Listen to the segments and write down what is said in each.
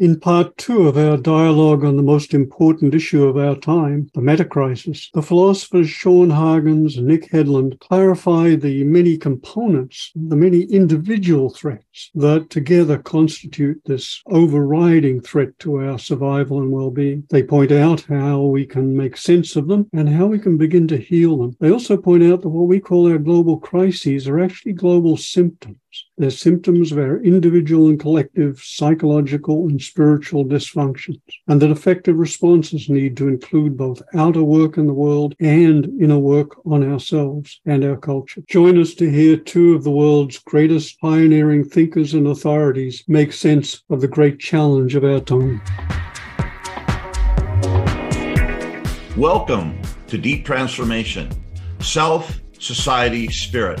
In part two of our dialogue on the most important issue of our time, the meta crisis, the philosophers Sean Hargens and Nick Hedlund clarify the many components, the many individual threats that together constitute this overriding threat to our survival and well being. They point out how we can make sense of them and how we can begin to heal them. They also point out that what we call our global crises are actually global symptoms. They're symptoms our individual and collective psychological and spiritual dysfunctions, and that effective responses need to include both outer work in the world and inner work on ourselves and our culture. Join us to hear two of the world's greatest pioneering thinkers and authorities make sense of the great challenge of our time. Welcome to Deep Transformation Self, Society, Spirit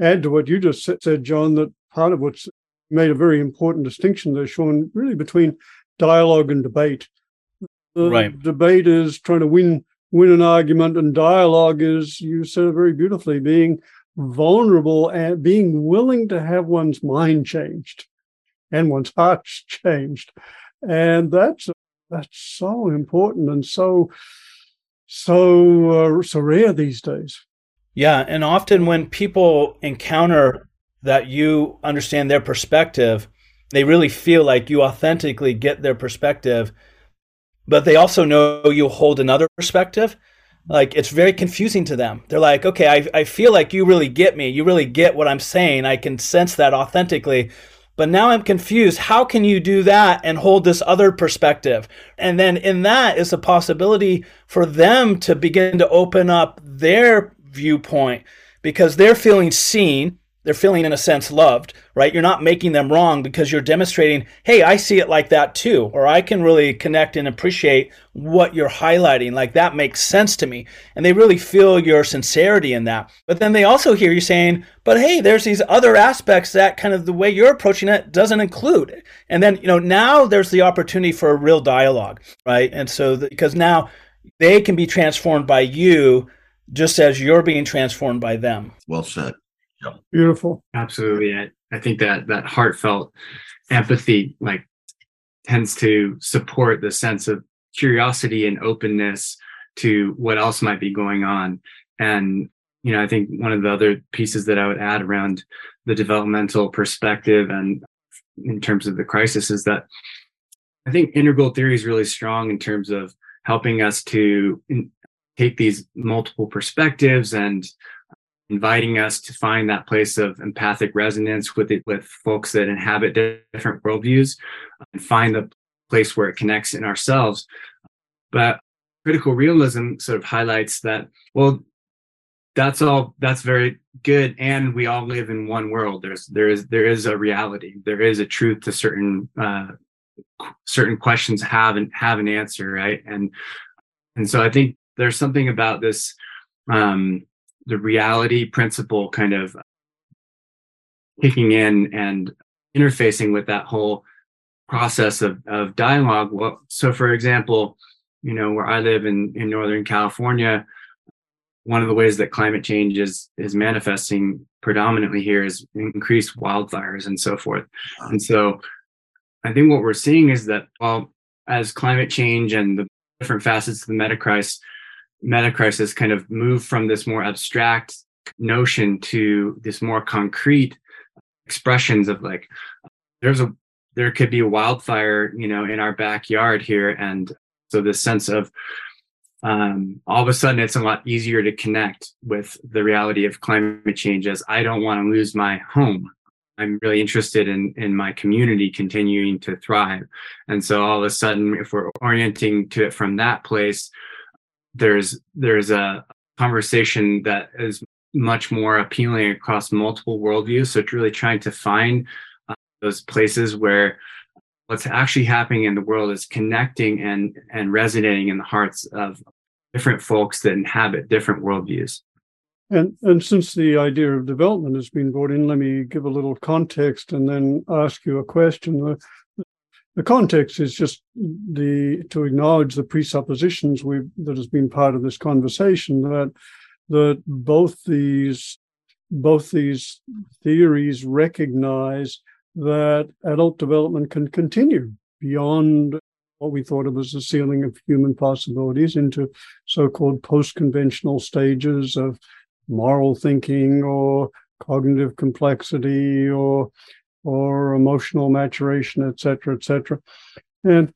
add to what you just said, John, that part of what's made a very important distinction there, Sean, really between dialogue and debate. The right. debate is trying to win win an argument, and dialogue is, you said it very beautifully, being vulnerable and being willing to have one's mind changed and one's heart changed. And that's that's so important and so so uh, so rare these days. Yeah. And often when people encounter that you understand their perspective, they really feel like you authentically get their perspective, but they also know you hold another perspective. Like it's very confusing to them. They're like, okay, I, I feel like you really get me. You really get what I'm saying. I can sense that authentically. But now I'm confused. How can you do that and hold this other perspective? And then in that is a possibility for them to begin to open up their viewpoint because they're feeling seen. They're feeling, in a sense, loved, right? You're not making them wrong because you're demonstrating, hey, I see it like that too, or I can really connect and appreciate what you're highlighting. Like that makes sense to me. And they really feel your sincerity in that. But then they also hear you saying, but hey, there's these other aspects that kind of the way you're approaching it doesn't include. And then, you know, now there's the opportunity for a real dialogue, right? And so, the, because now they can be transformed by you just as you're being transformed by them. Well said. Yep. Beautiful. Absolutely. I, I think that that heartfelt empathy like tends to support the sense of curiosity and openness to what else might be going on. And, you know, I think one of the other pieces that I would add around the developmental perspective and in terms of the crisis is that I think integral theory is really strong in terms of helping us to take these multiple perspectives and inviting us to find that place of empathic resonance with it with folks that inhabit different worldviews and find the place where it connects in ourselves. But critical realism sort of highlights that well that's all that's very good and we all live in one world. There's there is there is a reality. There is a truth to certain uh certain questions have and have an answer right? And and so i think there's something about this um, the reality principle kind of kicking in and interfacing with that whole process of, of dialogue. Well so for example you know where i live in in northern california one of the ways that climate change is is manifesting predominantly here is increased wildfires and so forth. And so i think what we're seeing is that well as climate change and the different facets of the meta crisis metacrisis kind of moved from this more abstract notion to this more concrete expressions of like there's a there could be a wildfire you know in our backyard here. And so this sense of um, all of a sudden it's a lot easier to connect with the reality of climate change as i don't want to lose my home. I'm really interested in in my community continuing to thrive. And so all of a sudden if we're orienting to it from that place there's there's a conversation that is much more appealing across multiple worldviews. So it's really trying to find uh, those places where what's actually happening in the world is connecting and and resonating in the hearts of different folks that inhabit different worldviews. And and since the idea of development has been brought in, let me give a little context and then ask you a question. The, the context is just the to acknowledge the presuppositions we that has been part of this conversation that that both these both these theories recognize that adult development can continue beyond what we thought of as the ceiling of human possibilities into so-called post-conventional stages of moral thinking or cognitive complexity or or emotional maturation, et cetera, et cetera. And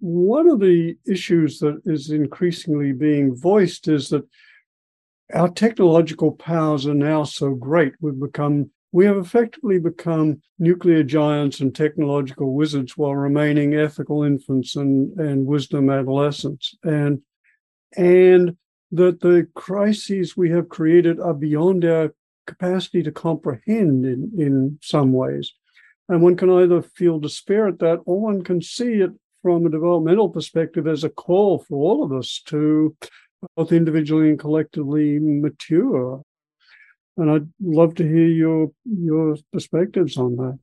one of the issues that is increasingly being voiced is that our technological powers are now so great. We've become, we have effectively become nuclear giants and technological wizards while remaining ethical infants and, and wisdom adolescents. And, and that the crises we have created are beyond our capacity to comprehend in, in some ways. And one can either feel despair at that, or one can see it from a developmental perspective as a call for all of us to both individually and collectively mature. And I'd love to hear your your perspectives on that.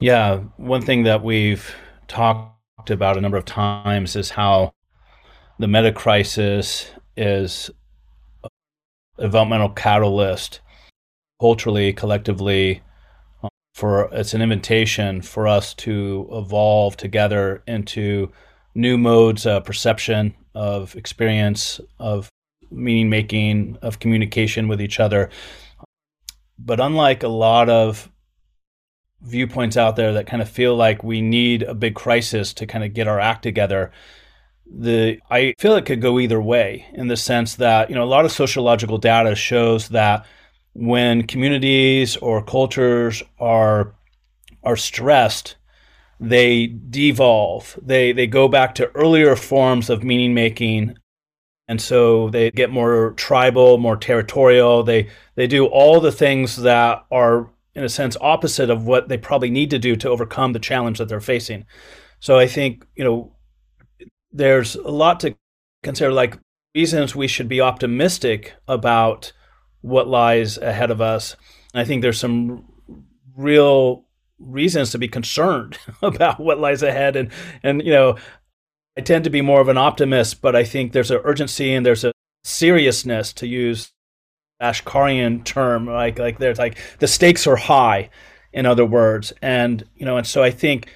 Yeah, one thing that we've talked about a number of times is how the meta crisis is developmental catalyst culturally, collectively, um, for it's an invitation for us to evolve together into new modes of perception, of experience, of meaning making, of communication with each other. But unlike a lot of viewpoints out there that kind of feel like we need a big crisis to kind of get our act together, the I feel it could go either way in the sense that you know a lot of sociological data shows that when communities or cultures are are stressed, they devolve. They they go back to earlier forms of meaning making. And so they get more tribal, more territorial. They they do all the things that are in a sense opposite of what they probably need to do to overcome the challenge that they're facing. So I think, you know, there's a lot to consider like reasons we should be optimistic about what lies ahead of us. And I think there's some real reasons to be concerned about what lies ahead and and you know I tend to be more of an optimist but I think there's an urgency and there's a seriousness to use Bhaskarian term like like there's like the stakes are high in other words and you know and so I think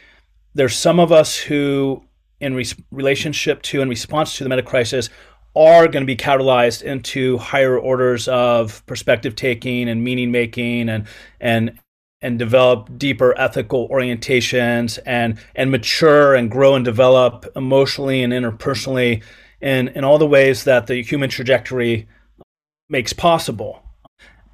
there's some of us who in re- relationship to and response to the meta crisis are going to be catalyzed into higher orders of perspective taking and meaning making and and and develop deeper ethical orientations and and mature and grow and develop emotionally and interpersonally in in all the ways that the human trajectory makes possible.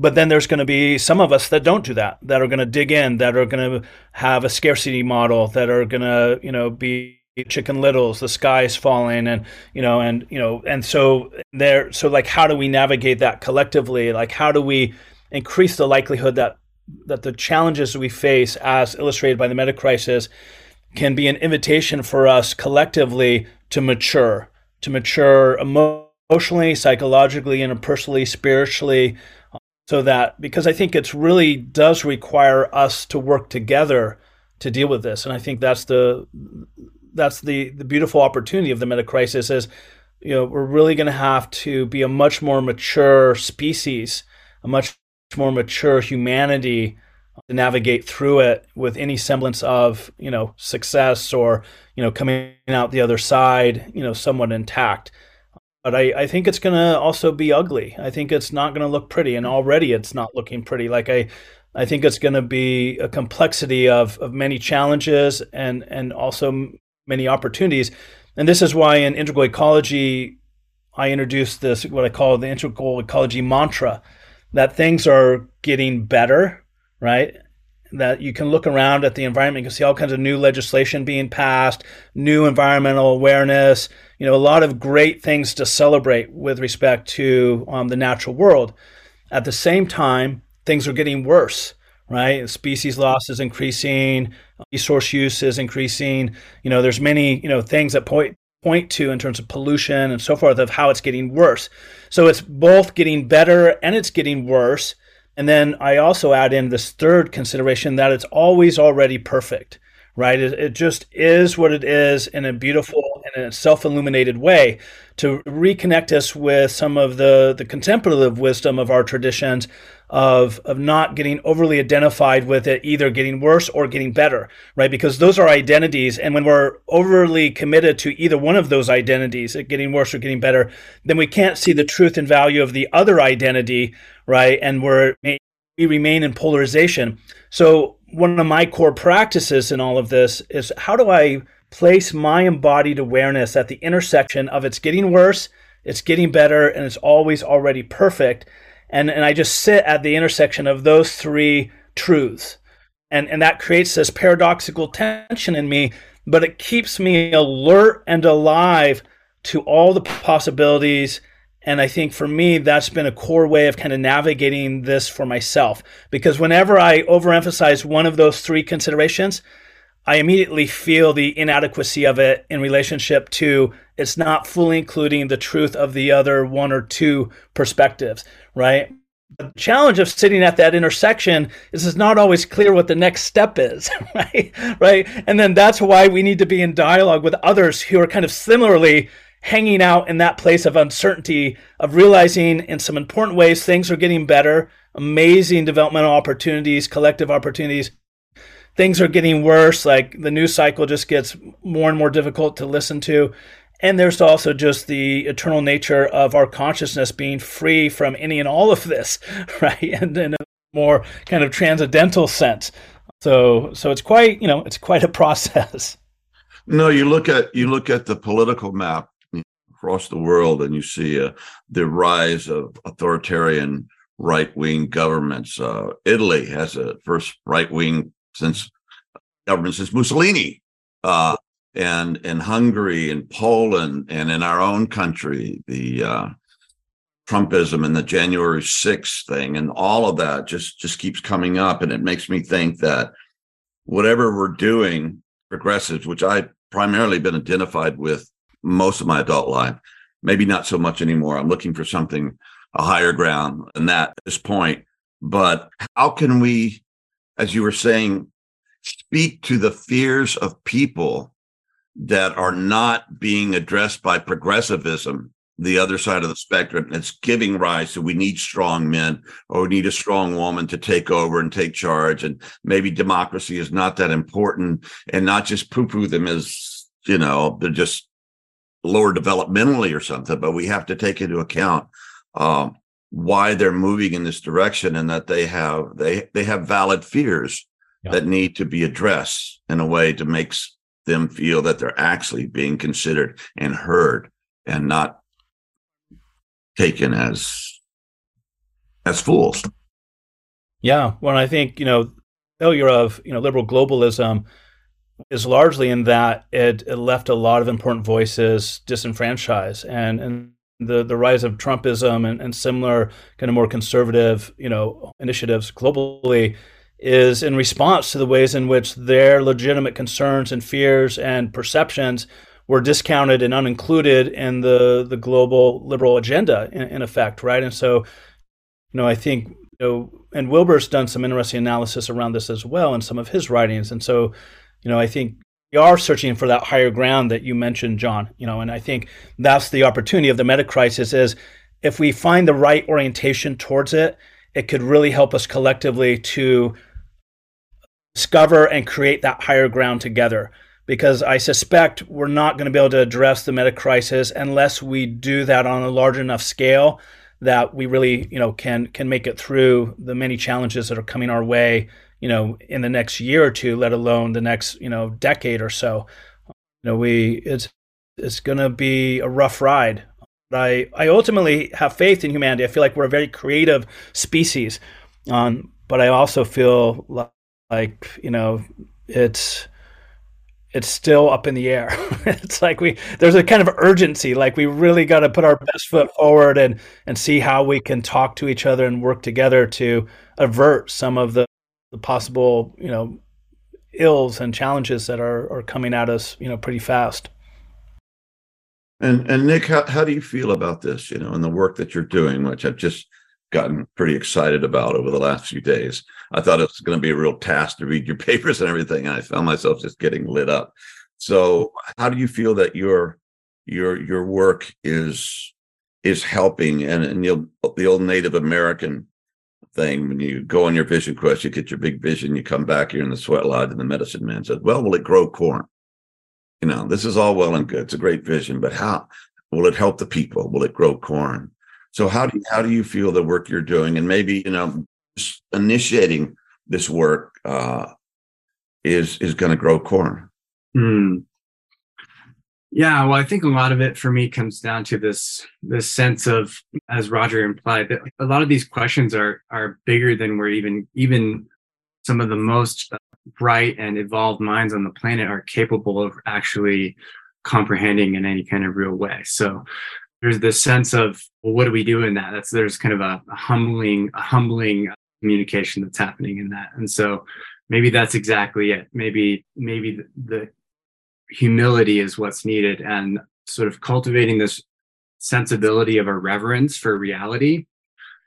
But then there's going to be some of us that don't do that that are going to dig in that are going to have a scarcity model that are going to you know be chicken littles the sky is falling and you know and you know and so there so like how do we navigate that collectively? Like how do we increase the likelihood that that the challenges we face as illustrated by the meta crisis can be an invitation for us collectively to mature to mature emotionally psychologically and personally spiritually so that because i think it really does require us to work together to deal with this and i think that's the that's the the beautiful opportunity of the meta crisis is you know we're really going to have to be a much more mature species a much more mature humanity to navigate through it with any semblance of you know success or you know coming out the other side you know somewhat intact but I, I think it's going to also be ugly. I think it's not going to look pretty, and already it's not looking pretty. Like I, I think it's going to be a complexity of, of many challenges and and also many opportunities. And this is why in integral ecology, I introduced this, what I call the integral ecology mantra, that things are getting better, right? That you can look around at the environment, you can see all kinds of new legislation being passed, new environmental awareness, you know, a lot of great things to celebrate with respect to um, the natural world. At the same time, things are getting worse right? Species loss is increasing, resource use is increasing. You know, there's many, you know, things that point point to in terms of pollution and so forth of how it's getting worse. So it's both getting better and it's getting worse. And then I also add in this third consideration that it's always already perfect, right? It, it just is what it is in a beautiful and a self illuminated way to reconnect us with some of the, the contemplative wisdom of our traditions of, of not getting overly identified with it either getting worse or getting better, right? Because those are identities. And when we're overly committed to either one of those identities, getting worse or getting better, then we can't see the truth and value of the other identity, right? And we're, we remain in polarization. So one of my core practices in all of this is how do I place my embodied awareness at the intersection of it's getting worse, it's getting better, and it's always already perfect. And, and I just sit at the intersection of those three truths. And, and that creates this paradoxical tension in me, but it keeps me alert and alive to all the possibilities. And I think for me, that's been a core way of kind of navigating this for myself. Because whenever I overemphasize one of those three considerations, I immediately feel the inadequacy of it in relationship to it's not fully including the truth of the other one or two perspectives, right? The challenge of sitting at that intersection is it's not always clear what the next step is, right? Right. And then that's why we need to be in dialogue with others who are kind of similarly hanging out in that place of uncertainty, of realizing in some important ways things are getting better, amazing developmental opportunities, collective opportunities, things are getting worse. Like the news cycle just gets more and more difficult to listen to. And there's also just the eternal nature of our consciousness being free from any and all of this, right? And in a more kind of transcendental sense. So, so it's quite, you know, it's quite a process. No, you look at you look at the political map across the world, and you see uh, the rise of authoritarian right wing governments. Uh, Italy has a first right wing since government since Mussolini, uh, and in Hungary and Poland and in our own country, the uh, Trumpism and the January 6th thing and all of that just just keeps coming up, and it makes me think that whatever we're doing, progressives, which I primarily been identified with most of my adult life, maybe not so much anymore. I'm looking for something a higher ground than that at this point. But how can we as you were saying, speak to the fears of people that are not being addressed by progressivism, the other side of the spectrum. It's giving rise to we need strong men or we need a strong woman to take over and take charge. And maybe democracy is not that important and not just poo poo them as, you know, they're just lower developmentally or something, but we have to take into account um, why they're moving in this direction and that they have they they have valid fears yeah. that need to be addressed in a way to make them feel that they're actually being considered and heard and not taken as as fools yeah well i think you know failure of you know liberal globalism is largely in that it, it left a lot of important voices disenfranchised and and the the rise of Trumpism and, and similar kind of more conservative, you know, initiatives globally is in response to the ways in which their legitimate concerns and fears and perceptions were discounted and unincluded in the the global liberal agenda in, in effect, right? And so, you know, I think you know, and Wilber's done some interesting analysis around this as well in some of his writings. And so, you know, I think we are searching for that higher ground that you mentioned, John. You know, and I think that's the opportunity of the meta crisis is if we find the right orientation towards it, it could really help us collectively to discover and create that higher ground together. Because I suspect we're not going to be able to address the meta crisis unless we do that on a large enough scale that we really, you know, can can make it through the many challenges that are coming our way you know, in the next year or two, let alone the next, you know, decade or so. You know, we it's it's going to be a rough ride. But I I ultimately have faith in humanity. I feel like we're a very creative species. Um, but I also feel like, like you know, it's it's still up in the air. it's like we there's a kind of urgency. Like we really got to put our best foot forward and and see how we can talk to each other and work together to avert some of the the possible, you know, ills and challenges that are, are coming at us, you know, pretty fast. And and Nick, how, how do you feel about this, you know, and the work that you're doing, which I've just gotten pretty excited about over the last few days. I thought it was going to be a real task to read your papers and everything, and I found myself just getting lit up. So, how do you feel that your your your work is is helping? And and the old Native American thing when you go on your vision quest, you get your big vision, you come back here in the sweat lodge, and the medicine man says, "Well, will it grow corn?" You know, this is all well and good. It's a great vision, but how will it help the people? Will it grow corn? So how do you, how do you feel the work you're doing, and maybe you know, initiating this work uh, is is going to grow corn? Hmm. Yeah, well, I think a lot of it for me comes down to this this sense of, as Roger implied, that a lot of these questions are are bigger than we're even even some of the most uh, bright and evolved minds on the planet are capable of actually comprehending in any kind of real way. So there's this sense of well, what do we do in that? That's there's kind of a, a humbling, a humbling communication that's happening in that, and so maybe that's exactly it. Maybe maybe the, the humility is what's needed, and sort of cultivating this sensibility of a reverence for reality,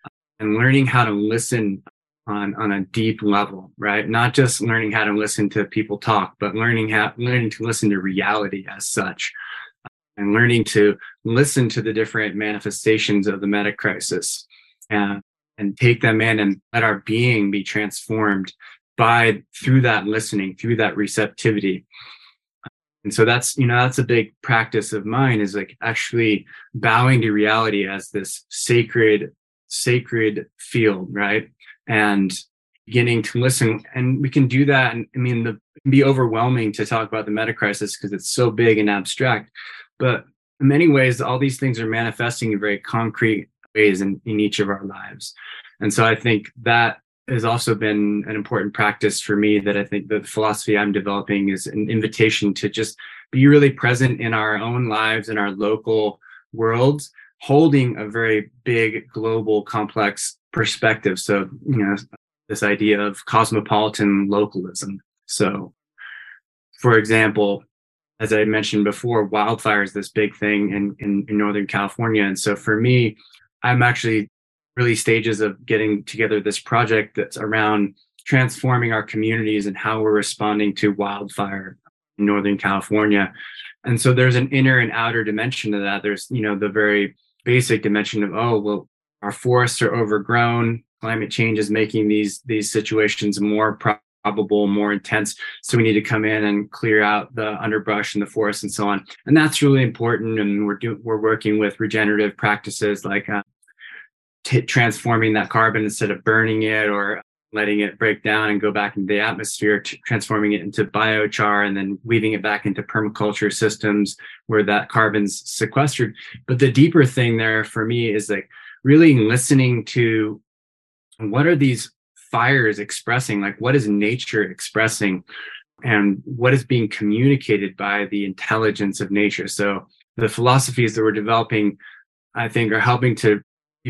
uh, and learning how to listen on on a deep level right? Not just learning how to listen to people talk but learning how learning to listen to reality as such uh, and learning to listen to the different manifestations of the meta crisis and, and take them in and let our being be transformed by through that listening through that receptivity and so that's you know that's a big practice of mine is like actually bowing to reality as this sacred sacred field right? And beginning to listen. And we can do that. And i mean the be overwhelming to talk about the meta crisis because it's so big and abstract. But in many ways, all these things are manifesting in very concrete ways in, in each of our lives. And so I think that has also been an important practice for me that I think the philosophy I'm developing is an invitation to just be really present in our own lives in our local worlds, holding a very big global complex perspective. So, you know, this idea of cosmopolitan localism. So, for example, as I mentioned before, wildfire is this big thing in, in, in Northern California. And so for me, I'm actually early stages of getting together this project that's around transforming our communities and how we're responding to wildfire in Northern California. And so there's an inner and outer dimension to that. There's, you know, the very basic dimension of, oh, well, our forests are overgrown. Climate change is making these these situations more probable, more intense. So we need to come in and clear out the underbrush and the forest and so on. And that's really important. And we're doing we're working with regenerative practices like uh, t- transforming that carbon instead of burning it or letting it break down and go back into the atmosphere, t- transforming it into biochar and then weaving it back into permaculture systems where that carbon's sequestered. But the deeper thing there for me is like really listening to what are these fires expressing? Like what is nature expressing? And what is being communicated by the intelligence of nature? So the philosophies that we're developing i think are helping to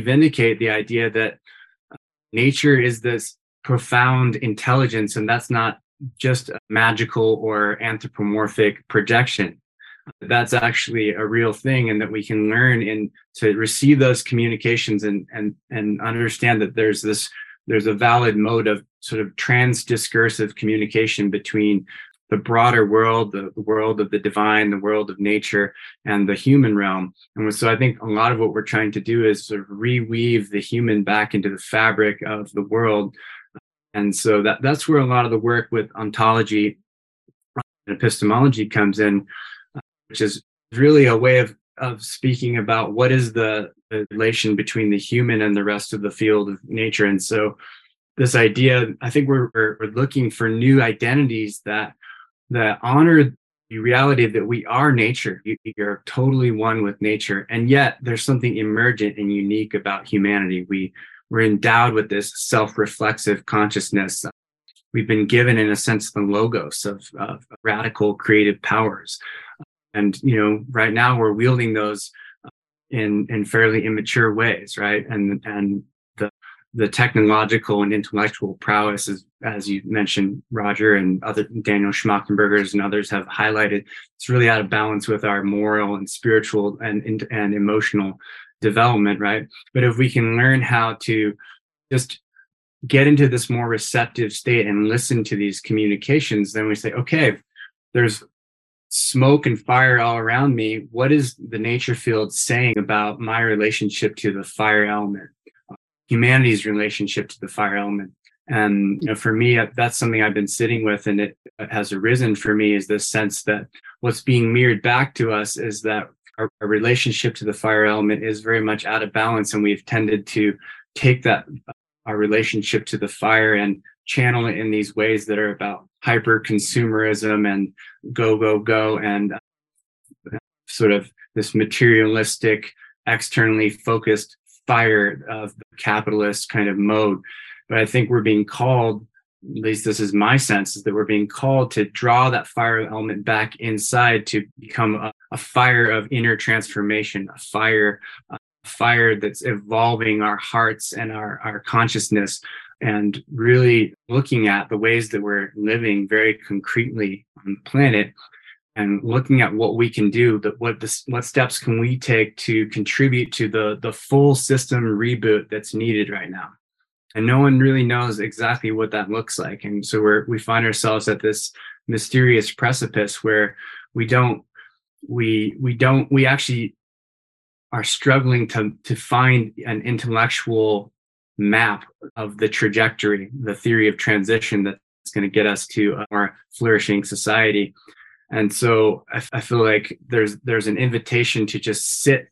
vindicate the idea that uh, nature is this profound intelligence and that's not just magical or anthropomorphic projection. That's actually a real thing and that we can learn and to receive those communications and and and understand that there's this there's a valid mode of sort of transdiscursive communication between the broader world, the, the, world of the divine, the world of nature, and the human realm. And so I think a lot of what we're trying to do is sort of reweave the human back into the fabric of the world. And so that, that's where a lot of the work with ontology and epistemology comes in, which is really a way of, of speaking about what is the the relation between the human and the rest of the field of nature. And so this idea, I think we're, we're, we're looking for new identities that that honor the reality that we are nature. You, you're totally one with nature. And yet there's something emergent and unique about humanity. We we're endowed with this self-reflexive consciousness. We've been given, in a sense, the logos of, of radical creative powers. And you know, right now we're wielding those uh, in in fairly immature ways, right? And and the technological and intellectual prowess, as, as you mentioned, Roger and other Daniel Schmachtenbergers and others have highlighted, it's really out of balance with our moral and spiritual and, and, and emotional development, right? But if we can learn how to just get into this more receptive state and listen to these communications, then we say, okay, there's smoke and fire all around me. What is the nature field saying about my relationship to the fire element, humanity's relationship to the fire element? And you know, for me, that's something I've been sitting with, and it has arisen for me is this sense that what's being mirrored back to us is that our, our relationship to the fire element is very much out of balance, and we've tended to take that our relationship to the fire and channel it in these ways that are about hyper consumerism and go go go and uh, sort of this materialistic externally focused fire of the capitalist kind of mode. But i think we're being called at least this is my sense is that we're being called to draw that fire element back inside to become a, a fire of inner transformation a fire a fire that's evolving our hearts and our, our consciousness and really looking at the ways that we're living very concretely on the planet and looking at what we can do that what the, what steps can we take to contribute to the the full system reboot that's needed right now and no one really knows exactly what that looks like and so we're we find ourselves at this mysterious precipice where we don't we we don't we actually are struggling to to find an intellectual map of the trajectory, the theory of transition that's going to get us to a more flourishing society. And so I, I, feel like there's there's an invitation to just sit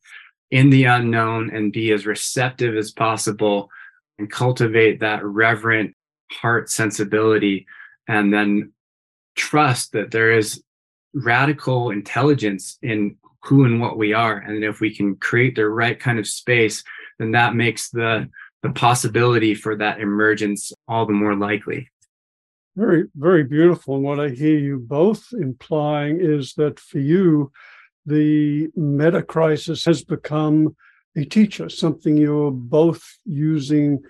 in the unknown and be as receptive as possible and cultivate that reverent heart sensibility and then trust that there is radical intelligence in who and what we are and if we can create the right kind of space then that makes the the possibility for that emergence all the more likely. Very, very beautiful. And what I hear you both implying is that for you, the meta crisis has become a teacher, something you're both using,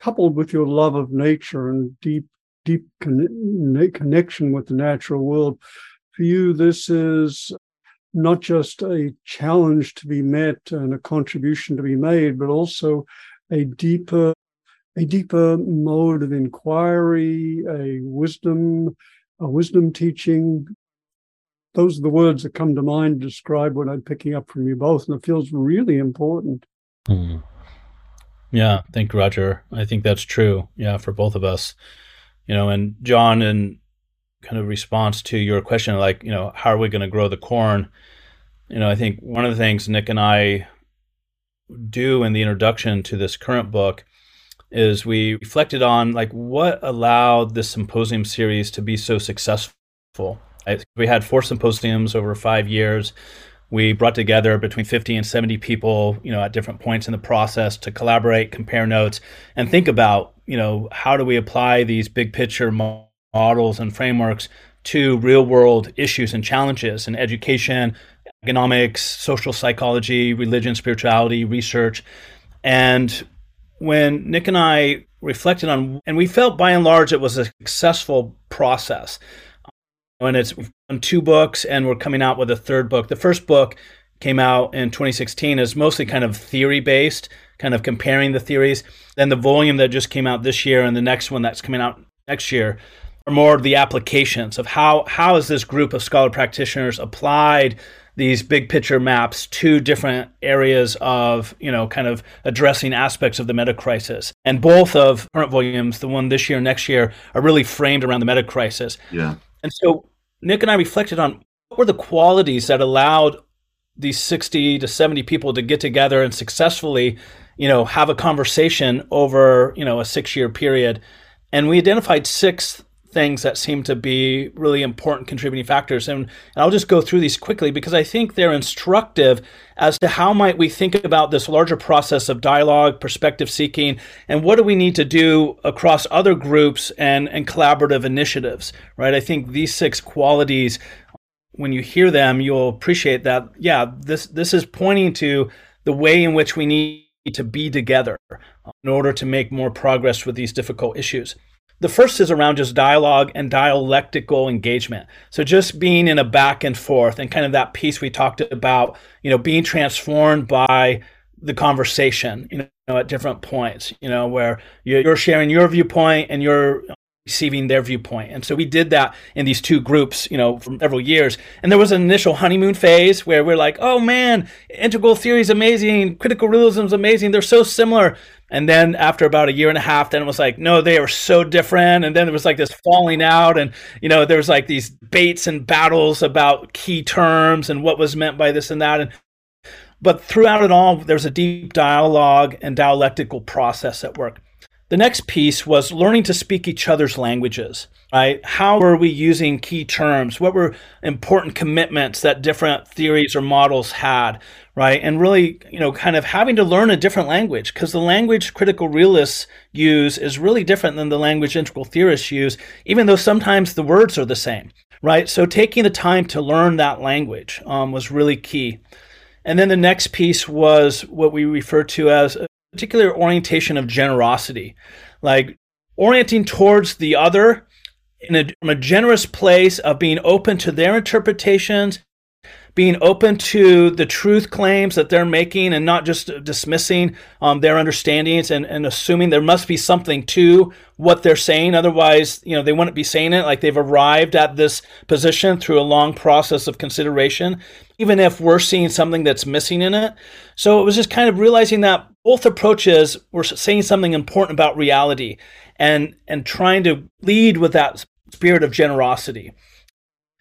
coupled with your love of nature and deep, deep con- connection with the natural world. For you, this is not just a challenge to be met and a contribution to be made, but also a deeper a deeper mode of inquiry, a wisdom, a wisdom teaching. Those are the words that come to mind to describe what I'm picking up from you both, and it feels really important. Mm. Yeah, thank you, Roger. I think that's true. Yeah, for both of us. You know, and John, in kind of response to your question, like, you know, how are we going to grow the corn? You know, I think one of the things Nick and I do in the introduction to this current book is we reflected on like what allowed this symposium series to be so successful. We had four symposiums over five years. We brought together between 50 and 70 people, you know, at different points in the process to collaborate, compare notes, and think about, you know, how do we apply these big picture models and frameworks to real world issues and challenges in education, economics, social psychology, religion, spirituality, research. And when Nick and I reflected on, and we felt by and large it was a successful process. When it's on two books and we're coming out with a third book. The first book came out in 2016 is mostly kind of theory based, kind of comparing the theories. Then the volume that just came out this year and the next one that's coming out next year are more of the applications of how how has this group of scholar practitioners applied these big picture maps to different areas of, you know, kind of addressing aspects of the meta crisis. And both of current volumes, the one this year, and next year, are really framed around the meta crisis. Yeah. And so Nick and I reflected on what were the qualities that allowed these 60 to 70 people to get together and successfully, you know, have a conversation over, you know, a six year period. And we identified six things that seem to be really important contributing factors. And, and, I'll just go through these quickly because I think they're instructive as to how might we think about this larger process of dialogue, perspective seeking, and what do we need to do across other groups and, and collaborative initiatives, right? I think these six qualities, when you hear them, you'll appreciate that, yeah, this, this is pointing to the way in which we need to be together in order to make more progress with these difficult issues. The first is around just dialogue and dialectical engagement. So just being in a back and forth and kind of that piece we talked about, you know, being transformed by the conversation, you know, at different points, you know, where you're sharing your viewpoint and you're receiving their viewpoint. And so we did that in these two groups, you know, for several years. And there was an initial honeymoon phase where we're like, oh man, integral theory is amazing, critical realism is amazing, they're so similar. And then after about a year and a half, then it was like, no, they are so different. And then there was like this falling out, and you know, there was like these baits and battles about key terms and what was meant by this and that. And but throughout it all, there's a deep dialogue and dialectical process at work. The next piece was learning to speak each other's languages, right? How were we using key terms? What were important commitments that different theories or models had, right? And really, you know, kind of having to learn a different language because the language critical realists use is really different than the language integral theorists use, even though sometimes the words are the same, right? So taking the time to learn that language um, was really key. And then the next piece was what we refer to as particular orientation of generosity, like orienting towards the other in a, from a generous place of being open to their interpretations being open to the truth claims that they're making and not just dismissing um, their understandings and, and assuming there must be something to what they're saying. Otherwise, you know, they wouldn't be saying it like they've arrived at this position through a long process of consideration, even if we're seeing something that's missing in it. So it was just kind of realizing that both approaches were saying something important about reality and and trying to lead with that spirit of generosity.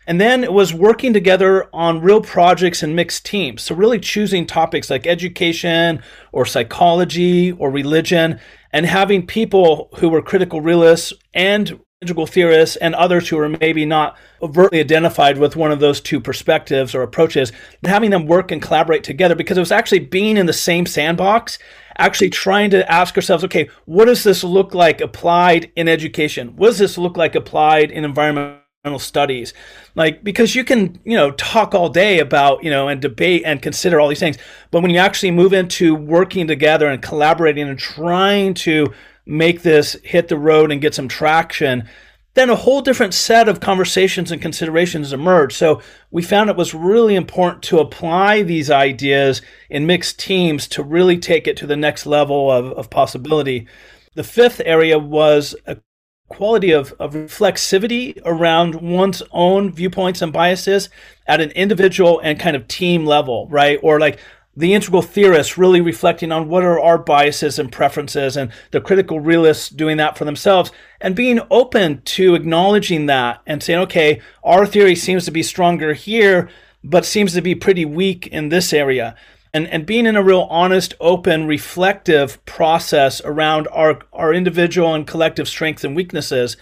And then it was working together on real projects and mixed teams. So, really choosing topics like education or psychology or religion and having people who were critical realists and integral theorists and others who are maybe not overtly identified with one of those two perspectives or approaches, having them work and collaborate together because it was actually being in the same sandbox, actually trying to ask ourselves, okay, what does this look like applied in education? What does this look like applied in environmental studies. Like because you can you know talk all day about you know and debate and consider all these things but when you actually move into working together and collaborating and trying to make this hit the road and get some traction then a whole different set of conversations and considerations emerge. So we found it was really important to apply these ideas in mixed teams to really take it to the next level of, of possibility. The fifth area was a quality of, of reflexivity around one's own viewpoints and biases at an individual and kind of team level, right? Or like the integral theorists really reflecting on what are our biases and preferences and the critical realists doing that for themselves and being open to acknowledging that and saying, okay, our theory seems to be stronger here, but seems to be pretty weak in this area and, and being in a real honest, open, reflective process around our, our individual and collective strengths and weaknesses.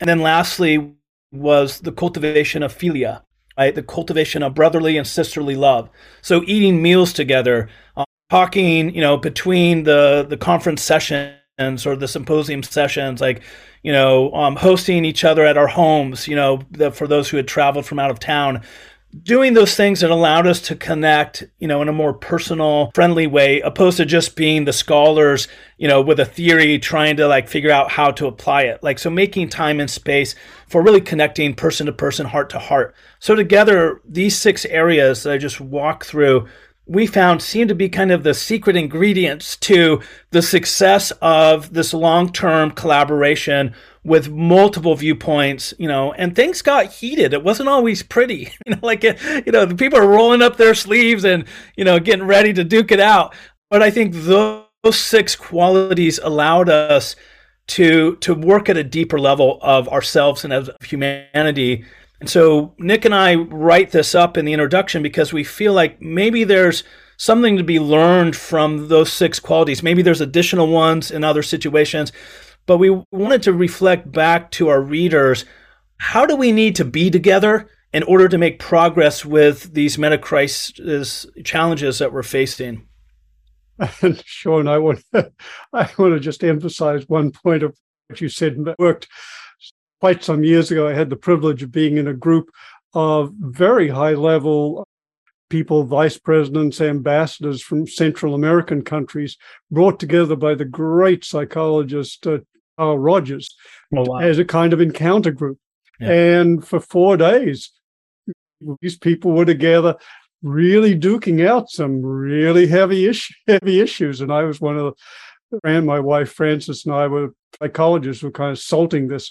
And then lastly was the cultivation of philia, right? The cultivation of brotherly and sisterly love. So eating meals together, uh, talking, you know, between the, the conference sessions or the symposium sessions, like, you know, um, hosting each other at our homes, you know, the, for those who had traveled from out of town, doing those things that allowed us to connect, you know, in a more personal, friendly way, opposed to just being the scholars, you know, with a theory trying to like figure out how to apply it. Like, so making time and space for really connecting person to person, heart to heart. So together, these six areas that I just walked through we found seem to be kind of the secret ingredients to the success of this long-term collaboration with multiple viewpoints, you know, and things got heated. It wasn't always pretty, you know, like, you know, the people are rolling up their sleeves and, you know, getting ready to duke it out. But I think those six qualities allowed us to, to work at a deeper level of ourselves and of humanity and so Nick and I write this up in the introduction because we feel like maybe there's something to be learned from those six qualities. Maybe there's additional ones in other situations, but we wanted to reflect back to our readers how do we need to be together in order to make progress with these metacrisis challenges that we're facing? And Sean, I want I want to just emphasize one point of what you said worked quite some years ago, I had the privilege of being in a group of very high level people, vice presidents, ambassadors from Central American countries, brought together by the great psychologist uh, Carl Rogers oh, wow. as a kind of encounter group. Yeah. And for four days, these people were together really duking out some really heavy issue, heavy issues. And I was one of the, and my wife Frances and I were psychologists were kind of salting this.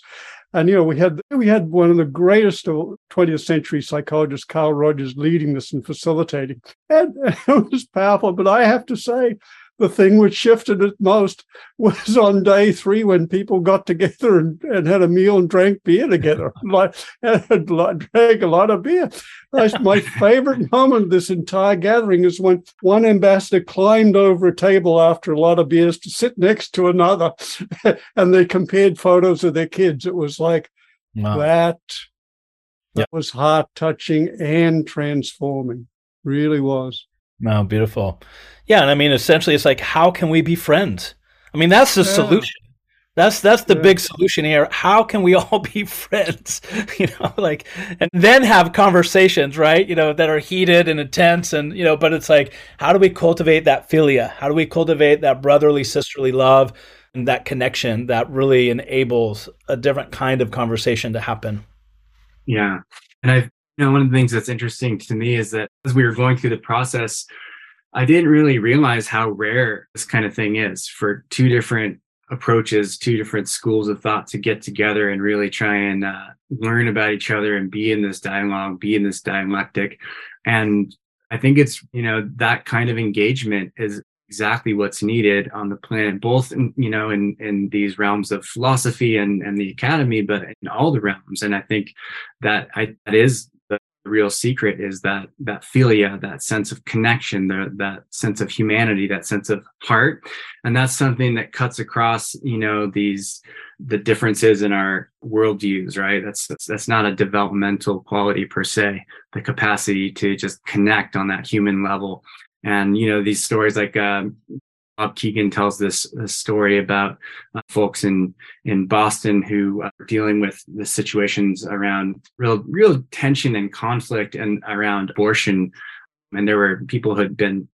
And you know, we had we had one of the greatest of 20th century psychologists, Carl Rogers, leading this and facilitating. And, it was powerful. But I have to say, the thing which shifted it most was on day three when people got together and, and had a meal and drank beer together. like, and drank a lot of beer. That's my favorite moment of this entire gathering is when one ambassador climbed over a table after a lot of beers to sit next to another, and they compared photos of their kids. It was like wow. that. That yep. was heart touching and transforming. Really was. Wow, beautiful. Yeah, and I mean, essentially, it's like, how can we be friends? I mean, that's the yeah. solution. That's that's the yeah. big solution here. How can we all be friends? You know, like, and then have conversations, right? You know, that are heated and intense, and you know, but it's like, how do we cultivate that philia? How do we cultivate that brotherly, sisterly love, and that connection that really enables a different kind of conversation to happen? Yeah, and I you know, one of the things that's interesting to me is that as we were going through the process, I didn't really realize how rare this kind of thing is for two different approaches, two different schools of thought to get together and really try and uh, learn about each other and be in this dialogue, be in this dialectic. And I think it's, you know, that kind of engagement is exactly what's needed on the planet, both in, you know, in, in these realms of philosophy and, and the academy, but in all the realms. And I think that I, that is real secret is that that philia that sense of connection the, that sense of humanity that sense of heart. And that's something that cuts across you know these the differences in our worldviews right? That's, that's not a developmental quality per se the capacity to just connect on that human level. And you know these stories like um, Bob Kegan tells this, story about uh, folks in in Boston who are dealing with the situations around real real tension and conflict and around abortion, and there were people who had been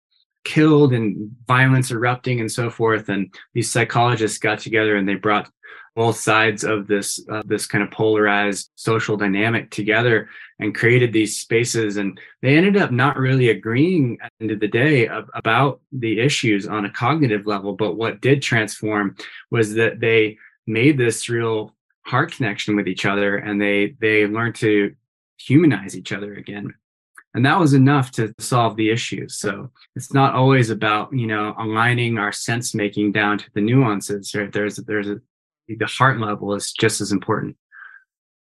killed and violence erupting and so forth. And these psychologists got together and they brought both sides of this uh, this kind of polarized social dynamic together and created these spaces. And they ended up not really agreeing at the end of the day of, about the issues on a cognitive level. But what did transform was that they made this real heart connection with each other and they they learned to humanize each other again and that was enough to solve the issue. So it's not always about you know aligning our sense making down to the nuances. Right there's there's a the heart level is just as important.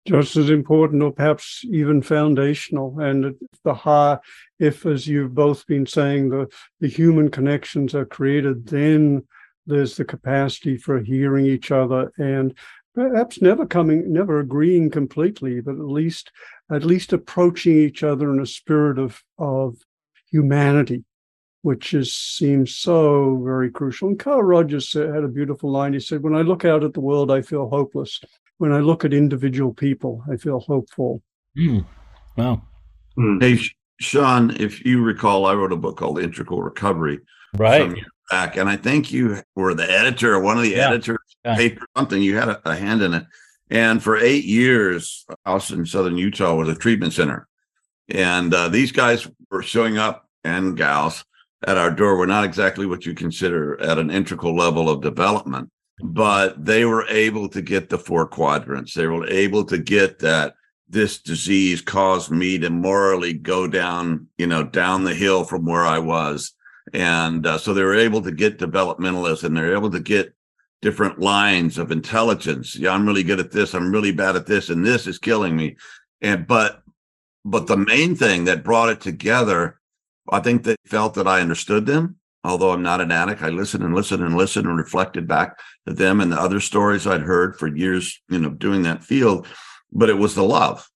Just as important or perhaps even foundational. And the high if as you've both been saying the the human connections are created then there's the capacity for hearing each other and perhaps never coming never agreeing completely but at least at least approaching each other in a spirit of of humanity which is seems so very crucial and carl rogers had a beautiful line he said when i look out at the world i feel hopeless when i look at individual people i feel hopeful mm. wow mm. hey sean if you recall i wrote a book called integral recovery right back and i think you were the editor or one of the yeah. editors yeah. paper something you had a, a hand in it and for eight years, house in southern Utah was a treatment center. And uh, these guys were showing up and gals at our door were not exactly what you consider at an integral level of development, but they were able to get the four quadrants. They were able to get that this disease caused me to morally go down, you know, down the hill from where I was. And uh, so they were able to get developmentalists and they're able to get different lines of intelligence. Yeah, I'm really good at this. I'm really bad at this, and this is killing me. And but but the main thing that brought it together, I think they felt that I understood them. Although I'm not an addict, I listened and listened and listened and reflected back to them and the other stories I'd heard for years, you know, doing that field. But it was the love.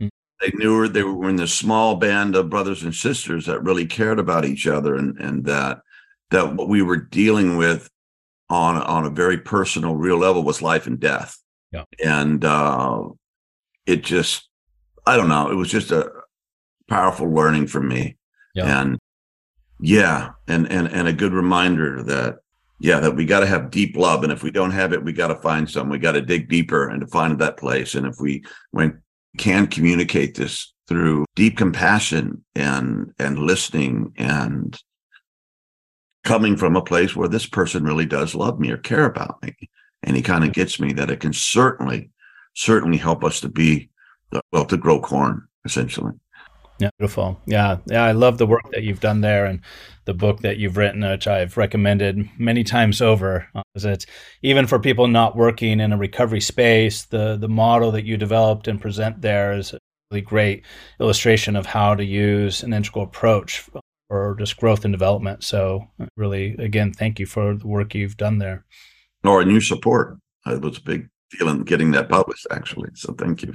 Mm-hmm. They knew they were in this small band of brothers and sisters that really cared about each other and and that that what we were dealing with on on a very personal, real level was life and death. Yeah. And uh, it just, I don't know, it was just a powerful learning for me. Yeah. And yeah, and and and a good reminder that yeah, that we got to have deep love, and if we don't have it, we got to find some. We got to dig deeper and to find that place. And if we when can communicate this through deep compassion and and listening and coming from a place where this person really does love me or care about me and he kind of gets me that it can certainly certainly help us to be well to grow corn essentially yeah, beautiful. Yeah, yeah. I love the work that you've done there and the book that you've written, which I've recommended many times over. It's even for people not working in a recovery space. The the model that you developed and present there is a really great illustration of how to use an integral approach for just growth and development. So, really, again, thank you for the work you've done there. Or new support. It was a big feeling getting that published, actually. So, thank you.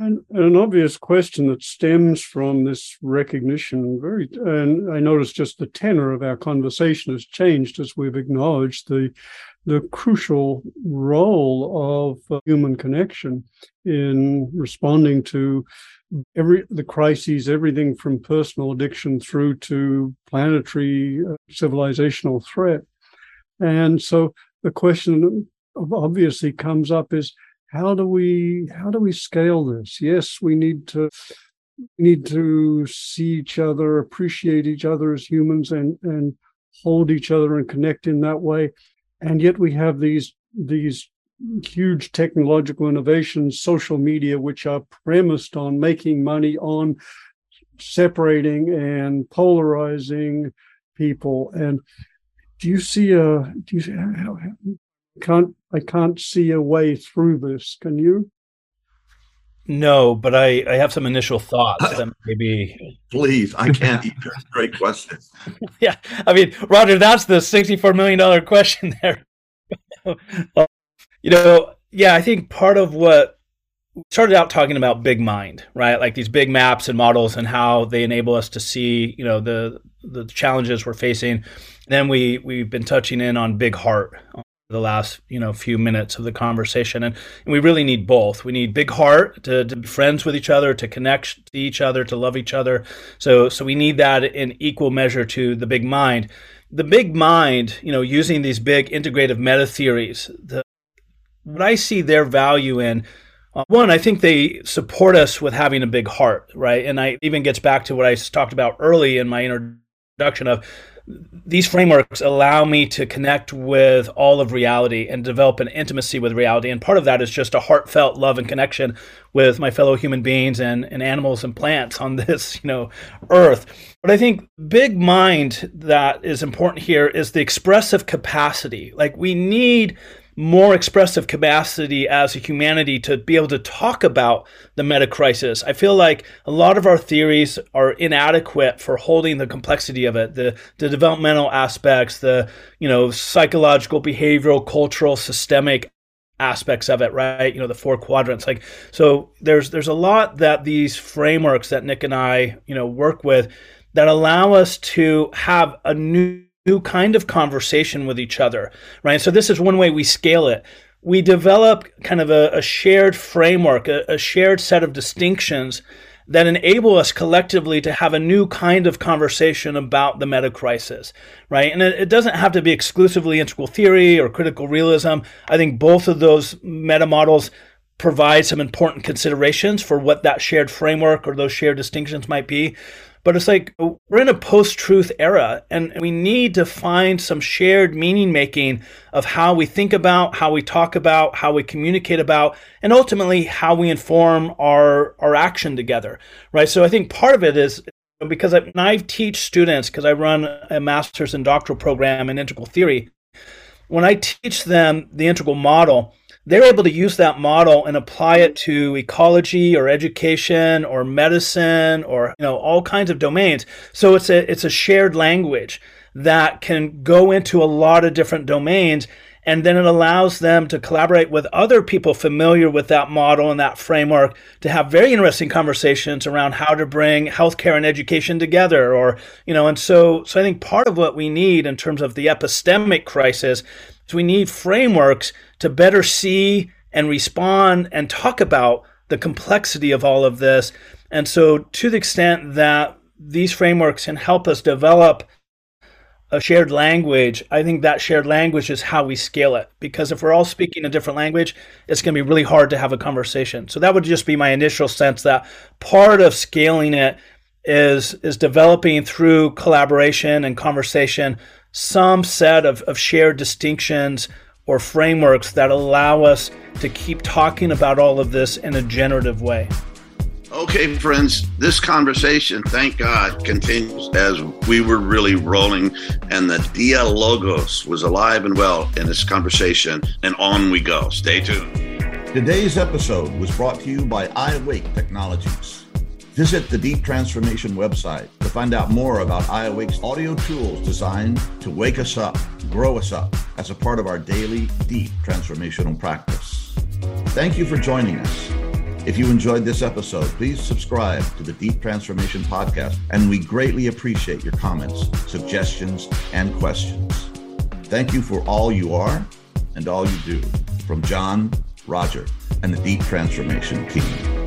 And an obvious question that stems from this recognition, very, and I noticed just the tenor of our conversation has changed as we've acknowledged the the crucial role of uh, human connection in responding to every the crises, everything from personal addiction through to planetary uh, civilizational threat. And so the question obviously comes up is how do we how do we scale this yes we need to need to see each other appreciate each other as humans and and hold each other and connect in that way and yet we have these these huge technological innovations social media which are premised on making money on separating and polarizing people and do you see a do you how, can't I can't see a way through this. Can you? No, but I, I have some initial thoughts that maybe. Please, I can't. Great question. yeah, I mean, Roger, that's the sixty-four million dollar question there. You know, yeah, I think part of what started out talking about big mind, right? Like these big maps and models and how they enable us to see, you know, the the challenges we're facing. Then we we've been touching in on big heart, the last you know few minutes of the conversation and, and we really need both we need big heart to, to, be friends with each other to connect to each other to love each other so so we need that in equal measure to the big mind the big mind you know using these big integrative meta theories the, what i see their value in uh, one i think they support us with having a big heart right and i even gets back to what i talked about early in my introduction of these frameworks allow me to connect with all of reality and develop an intimacy with reality. And part of that is just a heartfelt love and connection with my fellow human beings and, and animals and plants on this, you know, earth. But I think big mind that is important here is the expressive capacity. Like we need more expressive capacity as a humanity to be able to talk about the meta crisis. I feel like a lot of our theories are inadequate for holding the complexity of it, the the developmental aspects, the you know psychological, behavioral, cultural, systemic aspects of it right you know the four quadrants like so there's there's a lot that these frameworks that nick and i you know work with that allow us to have a new new kind of conversation with each other, right? So this is one way we scale it. We develop kind of a, a shared framework, a, a shared set of distinctions that enable us collectively to have a new kind of conversation about the meta crisis, right? And it, it, doesn't have to be exclusively integral theory or critical realism. I think both of those meta models provide some important considerations for what that shared framework or those shared distinctions might be. But it's like we're in a post truth era, and we need to find some shared meaning making of how we think about, how we talk about, how we communicate about, and ultimately how we inform our, our action together, right? So I think part of it is because I, I teach students, because I run a master's and doctoral program in integral theory, when I teach them the integral model, they're able to use that model and apply it to ecology or education or medicine or you know all kinds of domains. So it's a it's a shared language that can go into a lot of different domains and then it allows them to collaborate with other people familiar with that model and that framework to have very interesting conversations around how to bring healthcare and education together or you know and so so i think part of what we need in terms of the epistemic crisis is we need frameworks to better see and respond and talk about the complexity of all of this. And so, to the extent that these frameworks can help us develop a shared language, I think that shared language is how we scale it. Because if we're all speaking a different language, it's going to be really hard to have a conversation. So that would just be my initial sense that part of scaling it is is developing through collaboration and conversation some set of, of shared distinctions or frameworks that allow us to keep talking about all of this in a generative way. Okay, friends, this conversation, thank God, continues as we were really rolling and the Dialogos was alive and well in this conversation. And on we go. Stay tuned. Today's episode was brought to you by iAwake Technologies. Visit the Deep Transformation website to find out more about iAwake's audio tools designed to wake us up, grow us up as a part of our daily deep transformational practice. Thank you for joining us. If you enjoyed this episode, please subscribe to the Deep Transformation Podcast, and we greatly appreciate your comments, suggestions, and questions. Thank you for all you are and all you do. From John, Roger, and the Deep Transformation team.